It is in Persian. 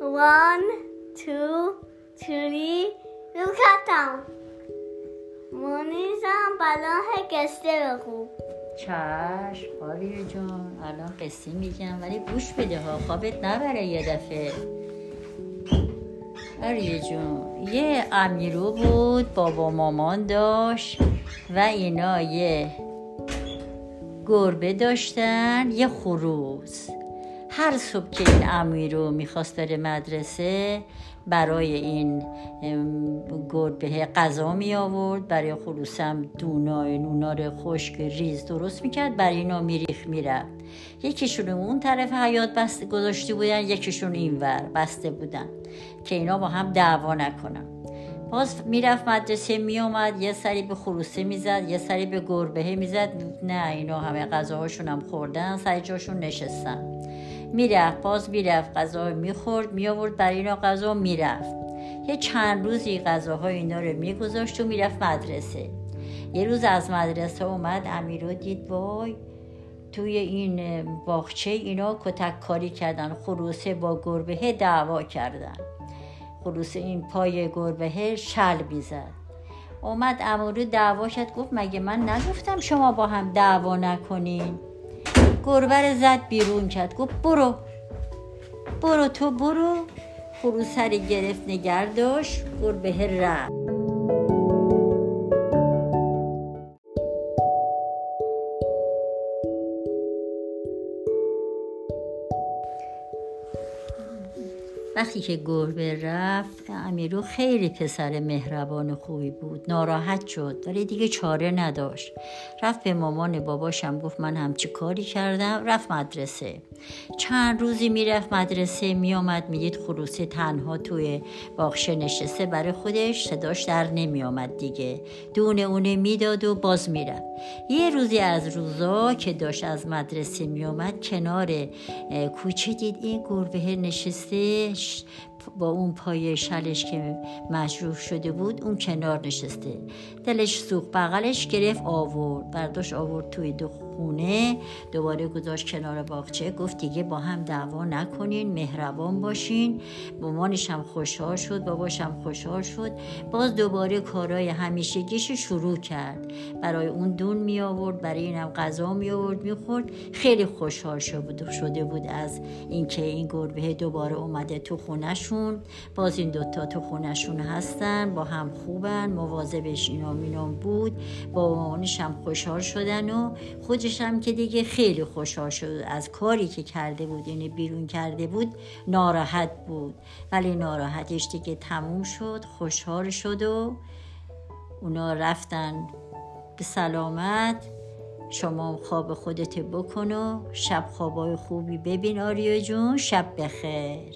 One, two, three, look at them. مونیزم بلاه گسته بخون چشم آریا جان. الان قصه میگم ولی گوش بده ها. خوابت نبره یه دفعه. آریا جون یه امیرو بود بابا مامان داشت و اینا یه گربه داشتن یه خروس. هر صبح که این امیرو می‌خواست داره مدرسه برای این گربه غذا می آورد برای خروسم دونای نونار خشک ریز درست می‌کرد برای اینا میریخ می‌رفت. یکیشون اون طرف حیات بسته گذاشته بودن یکیشون اینور بسته بودن که اینا با هم دعوا نکنن. باز می‌رفت مدرسه میومد یه سری به خروسه می‌زد یه سری به گربه می‌زد. نه اینا همه غذاهاشون هم خوردن سری جاشون نشستن. می‌رفت باز می‌رفت غذا می‌خورد میآورد برای اینا غذا می‌رفت. یه چند روزی غذاهای اینا رو میگذاشت و می‌رفت مدرسه. یه روز از مدرسه اومد امیرو دید وای توی این باغچه اینا کتک کاری کردن خروسه با گربه دعوا کردن. خروسه این پای گربه شل بیزد اومد امورو دعوا کرد گفت مگه من نگفتم شما با هم دعوا نکنین؟ گربه زد بیرون کرد. گفت برو. برو تو برو. خروسری گرفت نگر داشت گربه رفت. وقتی که گربه رفت امیرو خیلی پسر مهربان خوبی بود. ناراحت شد ولی دیگه چاره نداشت. رفت به مامان باباشم گفت من همچی کاری کردم رفت مدرسه. چند روزی می‌رفت مدرسه میآمد می‌دید خروسه تنها توی باغشه نشسته. برای خودش صداش در نمیآمد دیگه. دونه اونه می‌داد و باز می‌رفت. یه روزی از روزا که داشت از مدرسه میآمد کنار کوچه دید این گربه نشسته با اون پای شلش که مجروح شده بود اون کنار نشسته. دلش سوخ بغلش گرفت آورد. برداشت آورد توی دو خونه. دوباره گذاشت کنار باغچه. گفت دیگه با هم دعوا نکنین مهربان باشین. مامانش هم خوشحال شد باباش هم خوشحال شد. باز دوباره کارهای همیشگیش شروع کرد. برای اون دون می آورد برای اینم غذا می آورد می خورد. خیلی خوشحال شده بود از اینکه این گربه دوباره اومده تو خونشون باز این دوتا تو خونشون هستن با هم خوبن مواظبش اینا مینام بود. با مامانش هم خوشحال شدن و خودش هم که دیگه خیلی خوشحال شد از کاری که کرده بود یعنی بیرون کرده بود ناراحت بود. ولی ناراحتش دیگه تموم شد خوشحال شد و اونا رفتن به سلامت. شما خواب خودت بکن و شب خوابای خوبی ببین آریا جون. شب بخیر.